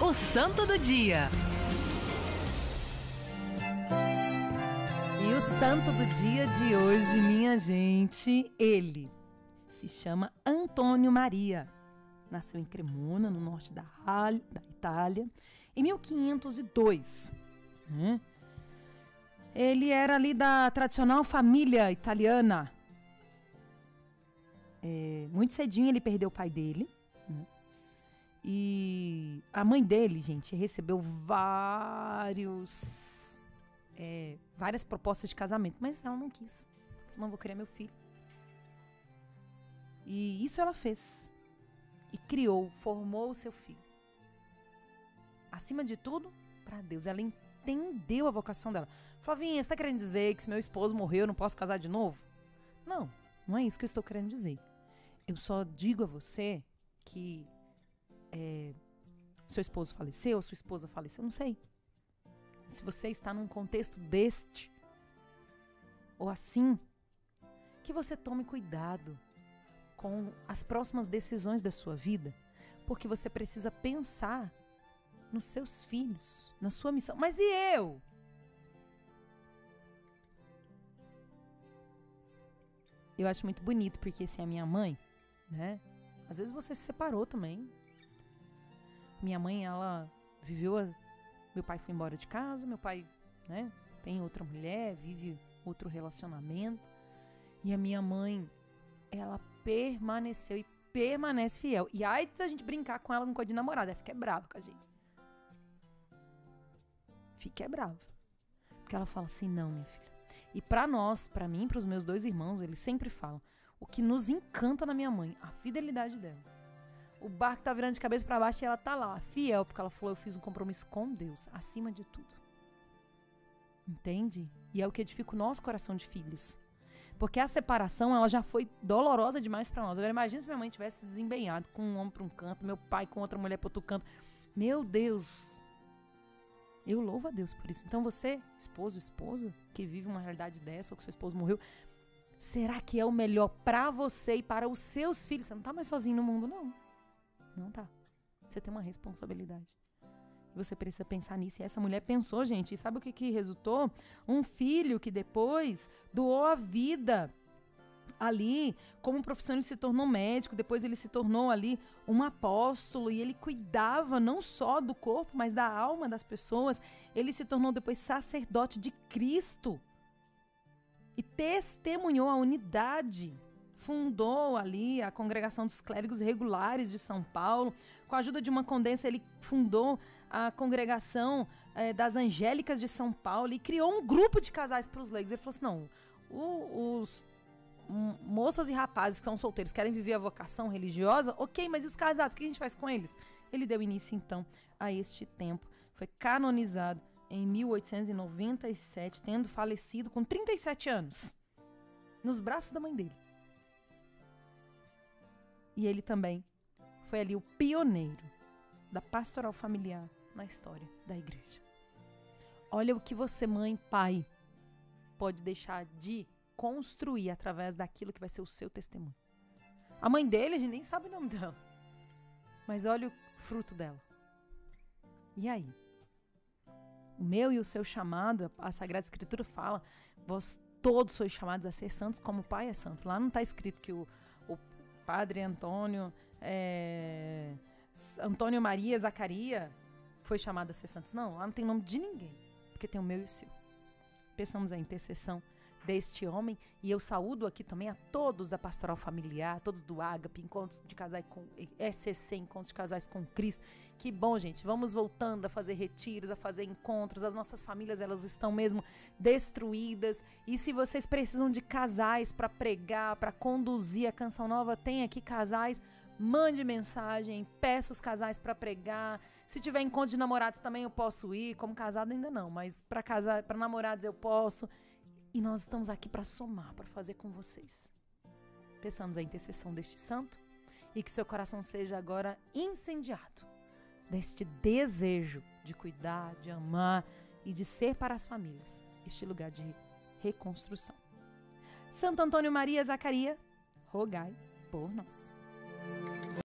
O Santo do Dia. E o santo do dia de hoje, minha gente, ele se chama Antônio Maria. Nasceu em Cremona, no norte da, Itália, em 1502. Né? Ele era ali da tradicional família italiana. É, muito cedinho ele perdeu o pai dele. Né? E a mãe dele, gente, recebeu vários. É, várias propostas de casamento, mas ela não quis. Não vou criar meu filho. E isso ela fez. E criou, formou o seu filho. Acima de tudo, para Deus. Ela entendeu a vocação dela. Flavinha, você está querendo dizer que se meu esposo morreu eu não posso casar de novo? Não, não é isso que eu estou querendo dizer. Eu só digo a você que é, seu esposo faleceu, sua esposa faleceu, não sei. Se você está num contexto deste ou assim, que você tome cuidado com as próximas decisões da sua vida, porque você precisa pensar nos seus filhos, na sua missão. Mas e eu? Eu acho muito bonito, porque se assim, a minha mãe, né? Às vezes você se separou também. Minha mãe, ela viveu. Meu pai foi embora de casa, meu pai, né? Tem outra mulher, vive outro relacionamento. E a minha mãe, ela permaneceu e permanece fiel. E aí, se a gente brincar com ela no coisa de namorada, ela fica brava com a gente. Fica brava. Porque ela fala assim: não, minha filha. E para nós, para mim, para os meus dois irmãos, eles sempre falam: o que nos encanta na minha mãe, a fidelidade dela. O barco tá virando de cabeça para baixo e ela tá lá, fiel, porque ela falou: eu fiz um compromisso com Deus, acima de tudo. Entende? E é o que edifica o nosso coração de filhos. Porque a separação, ela já foi dolorosa demais para nós. Agora imagina se minha mãe tivesse desempenhado com um homem para um canto, meu pai com outra mulher para outro canto. Meu Deus, eu louvo a Deus por isso. Então você, esposo, esposa, que vive uma realidade dessa, ou que seu esposo morreu, será que é o melhor para você e para os seus filhos? Você não tá mais sozinho no mundo, não. Não tá. Você tem uma responsabilidade. Você precisa pensar nisso. E essa mulher pensou, gente. E sabe o que, que resultou? Um filho que depois doou a vida ali, como profissão, ele se tornou médico, depois ele se tornou ali um apóstolo e ele cuidava não só do corpo, mas da alma das pessoas. Ele se tornou depois sacerdote de Cristo e testemunhou a unidade. Fundou ali a congregação dos clérigos regulares de São Paulo. Com a ajuda de uma condessa, ele fundou a congregação é, das angélicas de São Paulo e criou um grupo de casais para os leigos. Ele falou assim: não, o, os moças e rapazes que são solteiros querem viver a vocação religiosa, ok, mas e os casados? O que a gente faz com eles? Ele deu início, então, a este tempo. Foi canonizado em 1897, tendo falecido com 37 anos, nos braços da mãe dele. E ele também foi ali o pioneiro da pastoral familiar na história da igreja. Olha o que você, mãe, pai, pode deixar de construir através daquilo que vai ser o seu testemunho. A mãe dele, a gente nem sabe o nome dela. Mas olha o fruto dela. E aí? O meu e o seu chamado, a Sagrada Escritura fala, vós todos sois chamados a ser santos como o Pai é santo. Lá não está escrito que o, padre Antônio, é, Antônio Maria Zacaria foi chamado a ser santos. Não, lá não tem nome de ninguém, porque tem o meu e o seu. Pensamos a intercessão deste homem. E eu saúdo aqui também a todos da Pastoral Familiar, todos do Ágape, encontros de casais com SCC, encontros de casais com Cristo. Que bom, gente. Vamos voltando a fazer retiros, a fazer encontros. As nossas famílias, elas estão mesmo destruídas. E se vocês precisam de casais para pregar, para conduzir a canção nova, tem aqui casais mande mensagem, peça os casais para pregar. Se tiver encontro de namorados também eu posso ir, como casado ainda não, mas para casar, para namorados eu posso. E nós estamos aqui para somar, para fazer com vocês. Peçamos a intercessão deste santo e que seu coração seja agora incendiado deste desejo de cuidar, de amar e de ser para as famílias este lugar de reconstrução. Santo Antônio Maria Zacaria, rogai por nós.